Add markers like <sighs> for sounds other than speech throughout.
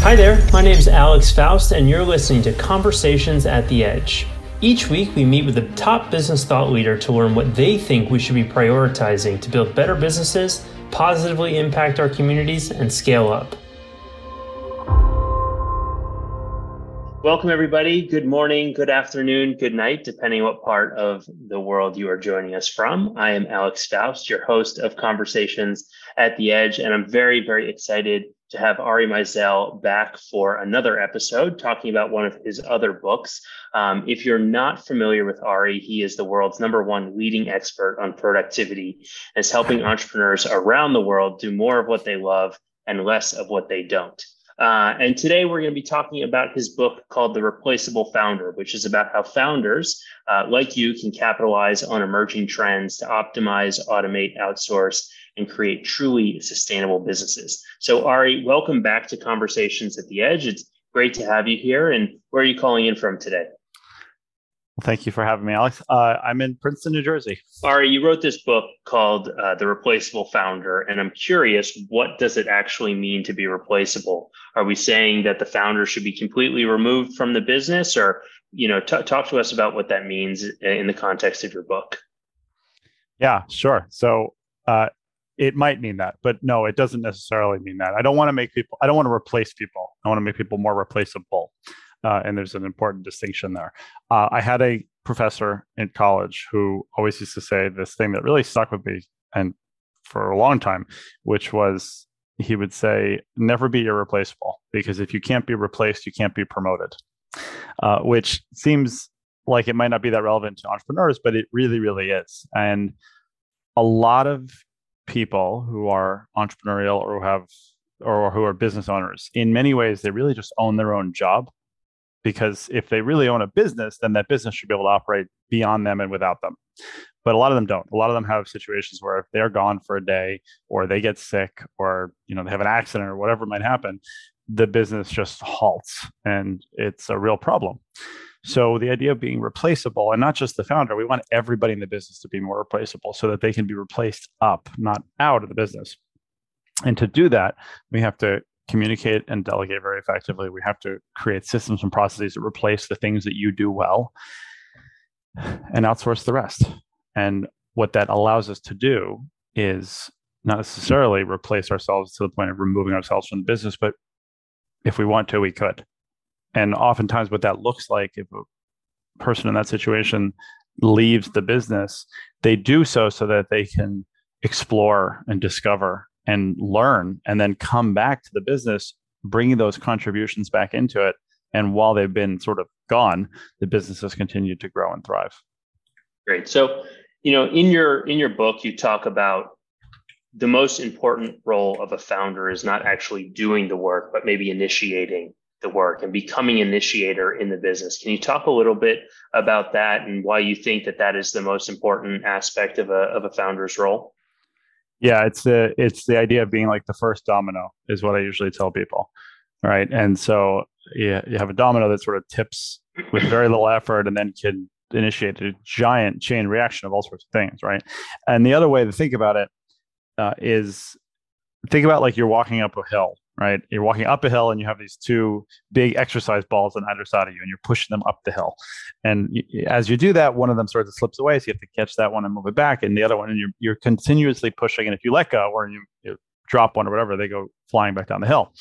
Hi there, my name is Alex Faust, and you're listening to Conversations at the Edge. Each week, we meet with a top business thought leader to learn what they think we should be prioritizing to build better businesses, positively impact our communities, and scale up. Welcome, everybody. Good morning, good afternoon, good night, depending what part of the world you are joining us from. I am Alex Faust, your host of Conversations at the Edge, and I'm very, very excited to have Ari Meisel back for another episode talking about one of his other books. Um, if you're not familiar with Ari, he is the world's number one leading expert on productivity is helping entrepreneurs around the world do more of what they love and less of what they don't. Uh, and today we're going to be talking about his book called The Replaceable Founder, which is about how founders uh, like you can capitalize on emerging trends to optimize, automate, outsource, and create truly sustainable businesses. So, Ari, welcome back to Conversations at the Edge. It's great to have you here. And where are you calling in from today? Well, thank you for having me, Alex. Uh, I'm in Princeton, New Jersey. Ari, you wrote this book called uh, "The Replaceable Founder," and I'm curious, what does it actually mean to be replaceable? Are we saying that the founder should be completely removed from the business, or you know, t- talk to us about what that means in the context of your book? Yeah, sure. So uh, it might mean that, but no, it doesn't necessarily mean that. I don't want to make people. I don't want to replace people. I want to make people more replaceable uh, and there's an important distinction there. Uh, I had a professor in college who always used to say this thing that really stuck with me and for a long time, which was he would say, "Never be irreplaceable because if you can't be replaced, you can't be promoted," uh, which seems like it might not be that relevant to entrepreneurs, but it really, really is. And a lot of people who are entrepreneurial or who have or who are business owners, in many ways, they really just own their own job because if they really own a business, then that business should be able to operate beyond them and without them. But a lot of them don't. A lot of them have situations where if they're gone for a day or they get sick or you know they have an accident or whatever might happen, the business just halts and it's a real problem. So the idea of being replaceable and not just the founder, we want everybody in the business to be more replaceable so that they can be replaced up, not out of the business. And to do that, we have to communicate and delegate very effectively. We have to create systems and processes that replace the things that you do well and outsource the rest. And what that allows us to do is not necessarily replace ourselves to the point of removing ourselves from the business, but if we want to, we could. And oftentimes, what that looks like if a person in that situation leaves the business, they do so so that they can explore and discover and learn and then come back to the business bringing those contributions back into it. And while they've been sort of gone the business has continued to grow and thrive. Great. So you know in your in your book you talk about the most important role of a founder is not actually doing the work but maybe initiating the work and becoming initiator in the business. Can you talk a little bit about that and why you think that that is the most important aspect of a, of a founder's role yeah, it's the it's the idea of being like the first domino is what I usually tell people, right? And so yeah, you have a domino that sort of tips with very little effort and then can initiate a giant chain reaction of all sorts of things, right? And the other way to think about it uh, is think about like you're walking up a hill, right? You're walking up a hill and you have these two big exercise balls on either side of you, and you're pushing them up the hill. And as you do that, one of them sort of slips away, so you have to catch that one and move it back, and the other one, and you're you're continuously pushing. And if you let go or you, you drop one or whatever, they go flying back down the hill.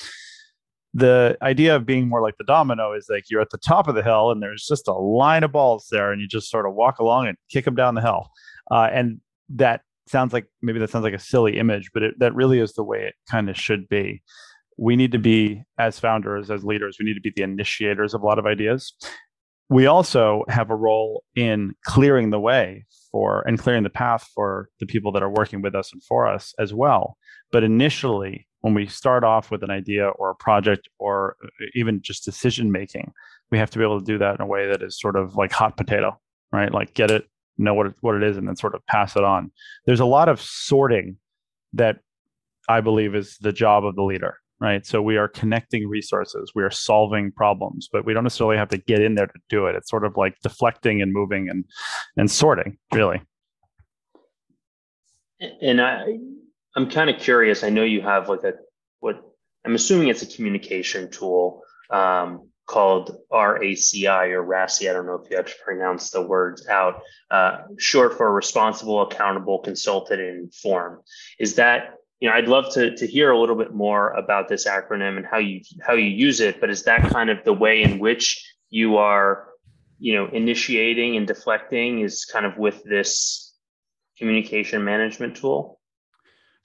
The idea of being more like the domino is like you're at the top of the hill and there's just a line of balls there, and you just sort of walk along and kick them down the hill. Uh, and that sounds like maybe that sounds like a silly image, but it, that really is the way it kind of should be we need to be as founders as leaders we need to be the initiators of a lot of ideas. We also have a role in clearing the way for and clearing the path for the people that are working with us and for us as well. But initially when we start off with an idea or a project or uh, even just decision making we have to be able to do that in a way that is sort of like hot potato right? Like get it know what it, what it is and then sort of pass it on. There's a lot of sorting that i believe is the job of the leader right? So we are connecting resources, we are solving problems, but we don't necessarily have to get in there to do it. It's sort of like deflecting and moving and and sorting, really. And I I'm kind of curious. I know you have like a what I'm assuming it's a communication tool um, called RACI or RACI. I don't know if you have to pronounce the words out. Uh, short for responsible, accountable, consulted, and informed. Is that you know? I'd love to to hear a little bit more about this acronym and how you how you use it. But is that kind of the way in which you are, you know, initiating and deflecting? Is kind of with this communication management tool?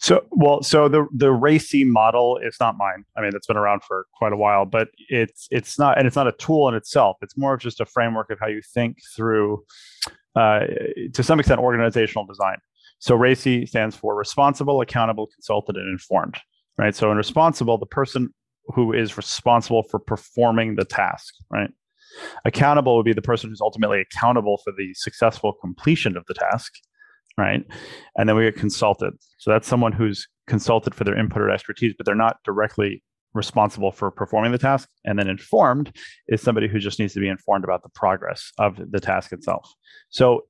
So well, so the the RACI model is not mine. I mean, it's been around for quite a while, but it's it's not, and it's not a tool in itself. It's more of just a framework of how you think through, uh, to some extent, organizational design. So RACI stands for responsible, accountable, consulted, and informed. Right. So in responsible, the person who is responsible for performing the task. Right. Accountable would be the person who's ultimately accountable for the successful completion of the task right? And then we get consulted. So that's someone who's consulted for their input or expertise, but they're not directly responsible for performing the task. And then informed is somebody who just needs to be informed about the progress of the task itself. So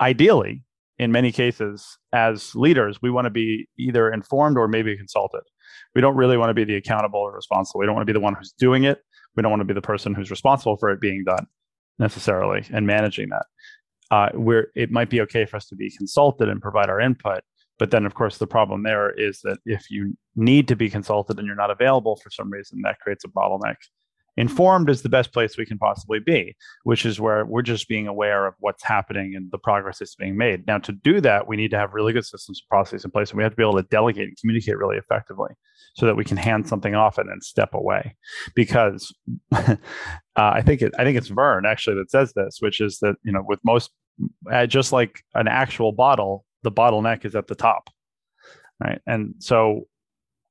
ideally, in many cases, as leaders, we want to be either informed or maybe consulted. We don't really want to be the accountable or responsible. We don't want to be the one who's doing it. We don't want to be the person who's responsible for it being done necessarily and managing that uh, where it might be okay for us to be consulted and provide our input. But then, of course, the problem there is that if you need to be consulted and you're not available for some reason, that creates a bottleneck. Informed is the best place we can possibly be, which is where we're just being aware of what's happening and the progress that's being made. Now, to do that, we need to have really good systems and processes in place, and we have to be able to delegate and communicate really effectively so that we can hand something off and then step away. Because <laughs> uh, I think it, I think it's Verne actually that says this, which is that you know with most uh, just like an actual bottle, the bottleneck is at the top, right? And so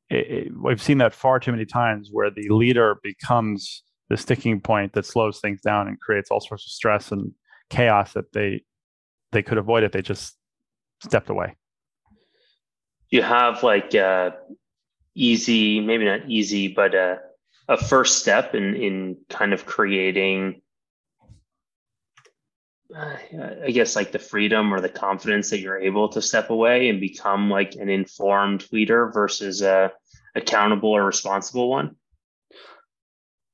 it, it, we've seen that far too many times where the leader becomes the sticking point that slows things down and creates all sorts of stress and chaos that they they could avoid if they just stepped away. You have like uh, easy, maybe not easy, but a, a first step in in kind of creating uh, I guess like the freedom or the confidence that you're able to step away and become like an informed leader versus a accountable or responsible one?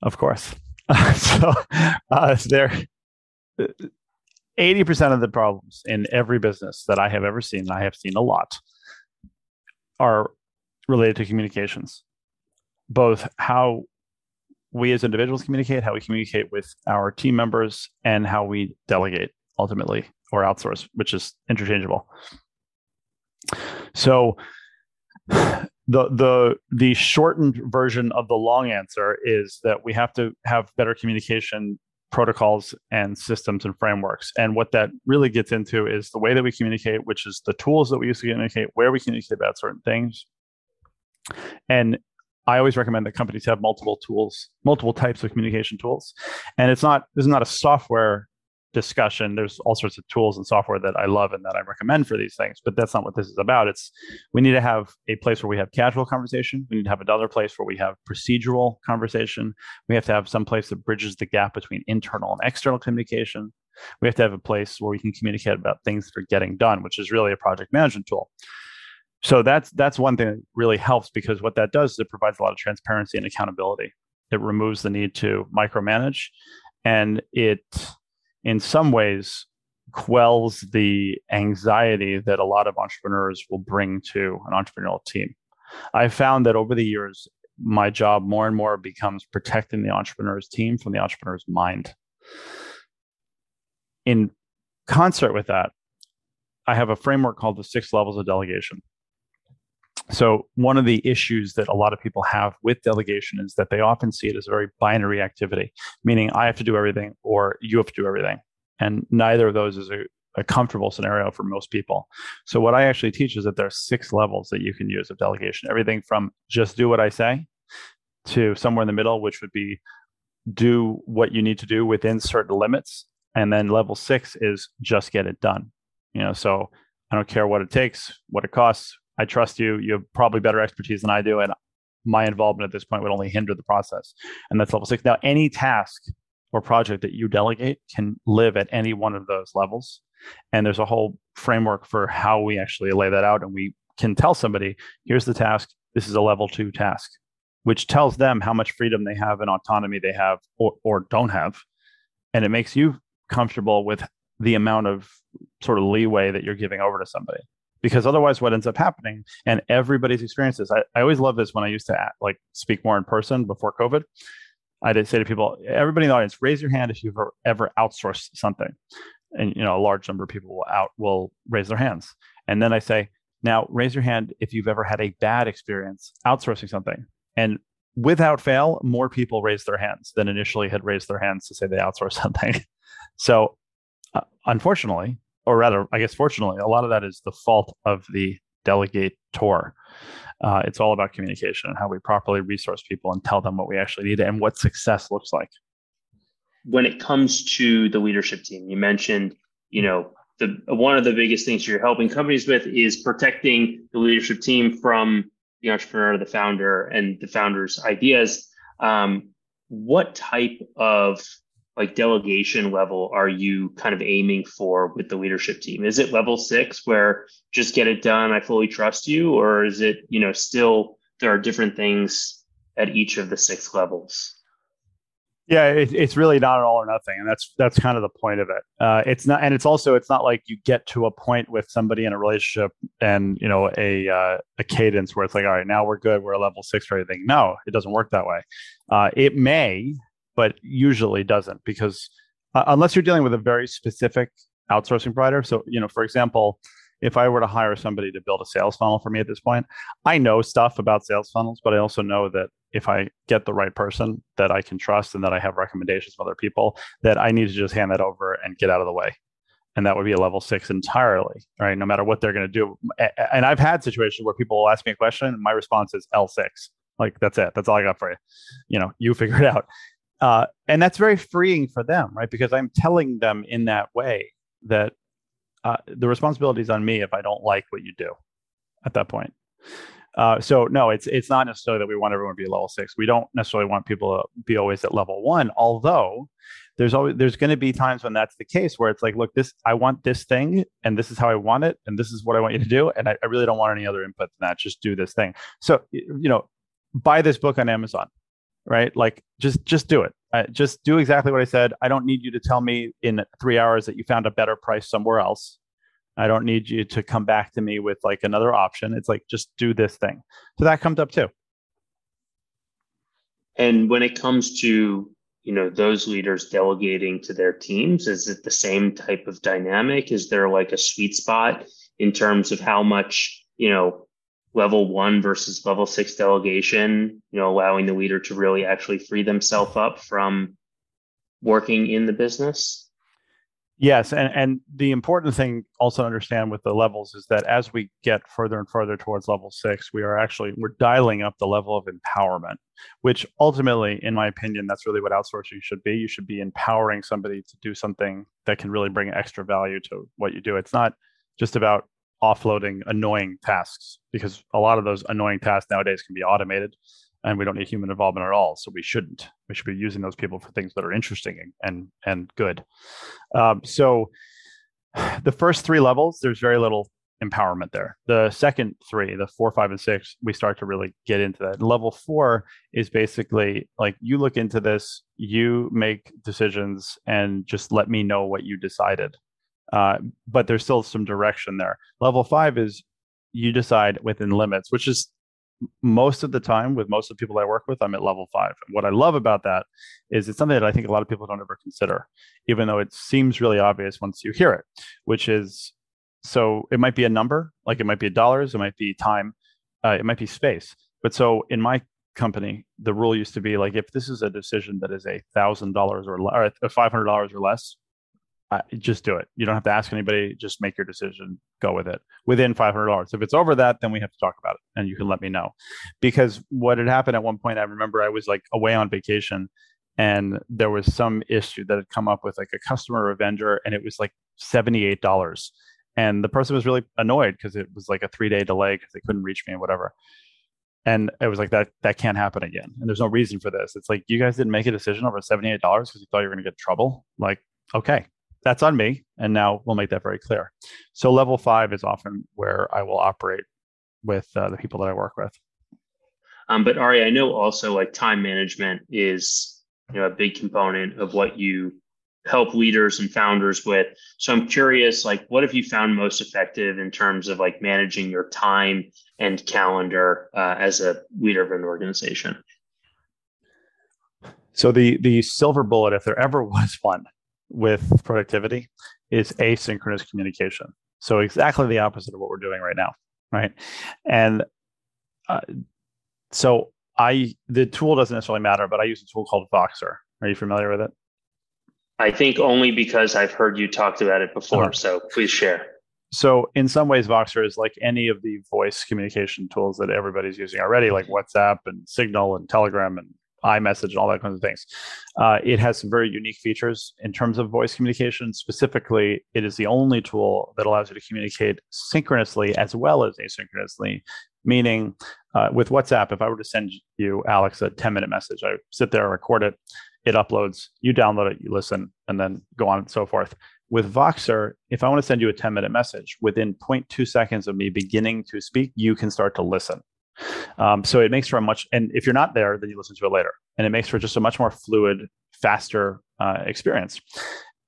Of course. <laughs> so uh, there, eighty percent of the problems in every business that I have ever seen, and I have seen a lot, are related to communications, both how we as individuals communicate, how we communicate with our team members, and how we delegate ultimately or outsource, which is interchangeable. So <sighs> the the the shortened version of the long answer is that we have to have better communication protocols and systems and frameworks. And what that really gets into is the way that we communicate, which is the tools that we use to communicate, where we communicate about certain things, and I always recommend that companies have multiple tools, multiple types of communication tools. And it's not this is not a software discussion. There's all sorts of tools and software that I love and that I recommend for these things, but that's not what this is about. It's we need to have a place where we have casual conversation. We need to have another place where we have procedural conversation. We have to have some place that bridges the gap between internal and external communication. We have to have a place where we can communicate about things that are getting done, which is really a project management tool so that's that's one thing that really helps because what that does is it provides a lot of transparency and accountability. It removes the need to micromanage and it in some ways quells the anxiety that a lot of entrepreneurs will bring to an entrepreneurial team. I've found that over the years my job more and more becomes protecting the entrepreneur's team from the entrepreneur's mind. In concert with that i have a framework called the six levels of delegation so, one of the issues that a lot of people have with delegation is that they often see it as a very binary activity, meaning I have to do everything or you have to do everything. And neither of those is a, a comfortable scenario for most people. So, what I actually teach is that there are six levels that you can use of delegation everything from just do what I say to somewhere in the middle, which would be do what you need to do within certain limits. And then level six is just get it done. You know, so I don't care what it takes, what it costs, I trust you. You have probably better expertise than I do. And my involvement at this point would only hinder the process. And that's level six. Now, any task or project that you delegate can live at any one of those levels. And there's a whole framework for how we actually lay that out. And we can tell somebody, here's the task. This is a level two task. which tells them how much freedom they have and autonomy they have or, or don't have. And it makes you comfortable with the amount of sort of leeway that you're giving over to somebody. Because otherwise, what ends up happening, and everybody's experiences, I, I always love this when I used to act, like speak more in person before COVID. I did say to people, everybody in the audience, raise your hand if you've ever, outsourced something. And you know, a large number of people will out will raise their hands. And then I say, now raise your hand if you've ever had a bad experience outsourcing something. And without fail, more people raised their hands than initially had raised their hands to say they outsourced <laughs> something. so, uh, unfortunately, or rather, I guess fortunately, a lot of that is the fault of the delegate tour. Uh, it's all about communication and how we properly resource people and tell them what we actually need and what success looks like. When it comes to the leadership team, you mentioned, you know, the one of the biggest things you're helping companies with is protecting the leadership team from the entrepreneur, the founder, and the founder's ideas. Um, what type of like delegation level are you kind of aiming for with the leadership team? Is it level six where just get it done, I fully trust you, or is it you know still there are different things at each of the six levels? Yeah, it, it's really not an all or nothing, and that's that's kind of the point of it. Uh, it's not, and it's also it's not like you get to a point with somebody in a relationship and you know a uh, a cadence where it's like, all right, now we're good, we're a level six or anything. No, it doesn't work that way. Uh, it may, but usually doesn't because uh, unless you're dealing with a very specific outsourcing provider. So you know, for example, if I were to hire somebody to build a sales funnel for me at this point, I know stuff about sales funnels, but I also know that if I get the right person that I can trust and that I have recommendations from other people, that I need to just hand that over and get out of the way. And that would be a level six entirely, right? No matter what they're going to do. And I've had situations where people will ask me a question, and my response is L6. Like, that's it. That's all I got for you. You know, you figure it out. Uh, and that's very freeing for them, right? Because I'm telling them in that way that uh, the responsibility is on me if I don't like what you do at that point. Uh, so no, it's it's not necessarily that we want everyone to be level six. We don't necessarily want people to be always at level one. Although there's always there's going to be times when that's the case where it's like, look, this I want this thing, and this is how I want it, and this is what I want you to do, and I, I really don't want any other input than that. Just do this thing. So you know, buy this book on Amazon, right? Like just just do it. Uh, just do exactly what I said. I don't need you to tell me in three hours that you found a better price somewhere else. I don't need you to come back to me with like another option. It's like just do this thing. So that comes up too. And when it comes to you know those leaders delegating to their teams, is it the same type of dynamic? Is there like a sweet spot in terms of how much you know level one versus level six delegation? You know, allowing the leader to really actually free themselves up from working in the business. Yes, and, and the important thing also to understand with the levels is that as we get further and further towards level six, we are actually we're dialing up the level of empowerment, which ultimately, in my opinion, that's really what outsourcing should be. You should be empowering somebody to do something that can really bring extra value to what you do. It's not just about offloading annoying tasks because a lot of those annoying tasks nowadays can be automated and we don't need human involvement at all. So we shouldn't. We should be using those people for things that are interesting and and good. Um, so <sighs> the first three levels, there's very little empowerment there. The second three, the four, five, and six, we start to really get into that. Level four is basically like you look into this, you make decisions, and just let me know what you decided. Uh, but there's still some direction there. Level five is you decide within limits, which is most of the time with most of the people I work with, I'm at level five. And what I love about that is it's something that I think a lot of people don't ever consider, even though it seems really obvious once you hear it, which is so it might be a number, like it might be dollars, it might be time, uh, it might be space. But so in my company, the rule used to be like if this is a decision that is a thousand dollars or, or five hundred dollars or less, just do it. You don't have to ask anybody. Just make your decision. Go with it within five hundred dollars. If it's over that, then we have to talk about it, and you can let me know. Because what had happened at one point, I remember I was like away on vacation, and there was some issue that had come up with like a customer or a vendor, and it was like seventy eight dollars, and the person was really annoyed because it was like a three day delay because they couldn't reach me and whatever. And it was like that that can't happen again. And there's no reason for this. It's like you guys didn't make a decision over $78 because you thought you were gonna get trouble. Like, okay, that's on me. And now we'll make that very clear. So level five is often where I will operate with uh, the people that I work with. Um, but Ari, I know also like time management is you know a big component of what you help leaders and founders with. So I'm curious, like, what have you found most effective in terms of like managing your time and calendar uh, as a leader of an organization? So the the silver bullet, if there ever <laughs> was one with productivity, is asynchronous communication. So exactly the opposite of what we're doing right now, right? And uh, so I the tool doesn't necessarily matter, but I use a tool called Voxer. Are you familiar with it? I think only because I've heard you talked about it before. Uh-huh. So please share. So in some ways, Voxer is like any of the voice communication tools that everybody's using already, like WhatsApp and Signal and Telegram and iMessage and all that kinds of things. Uh, it has some very unique features in terms of voice communication. Specifically, it is the only tool that allows you to communicate synchronously as well as asynchronously. Meaning, uh, with WhatsApp, if I were to send you, Alex, a 10 minute message, I sit there, record it, it uploads, you download it, you listen, and then go on and so forth. With Voxer, if I want to send you a 10 minute message, within 0.2 seconds of me beginning to speak, you can start to listen. Um, so it makes for a much, and if you're not there, then you listen to it later. And it makes for just a much more fluid, faster uh, experience.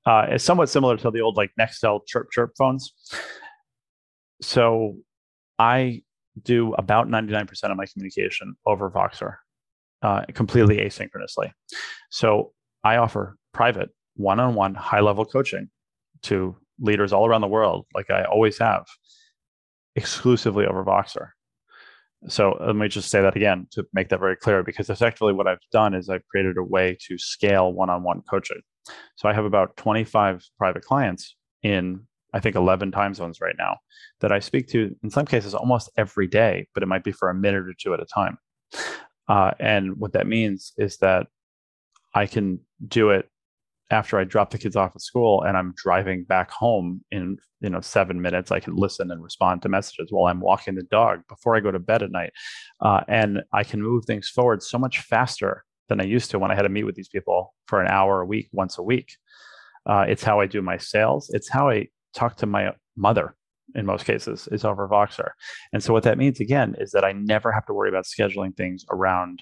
Uh, it's somewhat similar to the old like Nextel chirp chirp phones. So I do about 99% of my communication over Voxer, uh, completely asynchronously. So I offer private, one on one, high level coaching to leaders all around the world, like I always have, exclusively over Voxer. So let me just say that again to make that very clear, because effectively what I've done is I've created a way to scale one on one coaching. So I have about 25 private clients in, I think, 11 time zones right now that I speak to in some cases almost every day, but it might be for a minute or two at a time. Uh, and what that means is that I can do it after I drop the kids off at school and I'm driving back home in you know seven minutes, I can listen and respond to messages while I'm walking the dog before I go to bed at night, uh, and I can move things forward so much faster than I used to when I had to meet with these people for an hour a week, once a week. Uh, it's how I do my sales. It's how I talk to my mother in most cases is over Voxer. And so what that means again is that I never have to worry about scheduling things around,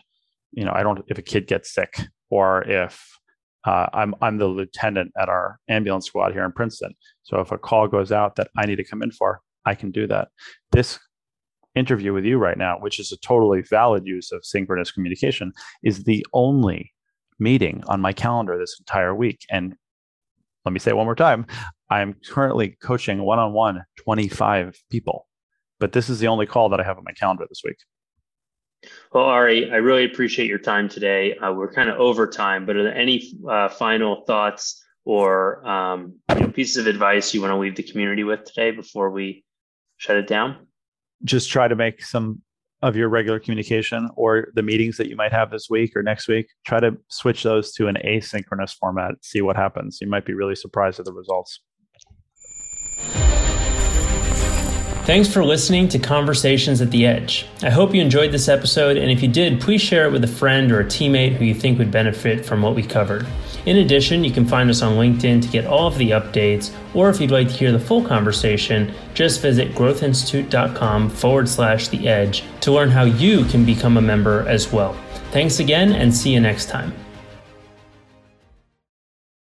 you know, I don't if a kid gets sick or if uh, I'm I'm the lieutenant at our ambulance squad here in Princeton. So if a call goes out that I need to come in for, I can do that. This interview with you right now, which is a totally valid use of synchronous communication, is the only meeting on my calendar this entire week. And let me say one more time I'm currently coaching one on one 25 people, but this is the only call that I have on my calendar this week. Well, Ari, I really appreciate your time today. Uh, we're kind of over time, but are there any uh, final thoughts or um, you know, pieces of advice you want to leave the community with today before we shut it down? Just try to make some of your regular communication or the meetings that you might have this week or next week. Try to switch those to an asynchronous format. See what happens. You might be really surprised at the results. Thanks for listening to Conversations at the Edge. I hope you enjoyed this episode, and if you did, please share it with a friend or a teammate who you think would benefit from what we covered. In addition, you can find us on LinkedIn to get all of the updates, or if you'd like to hear the full conversation, just visit growthinstitute.com forward slash the edge to learn how you can become a member as well. Thanks again, and see you next time.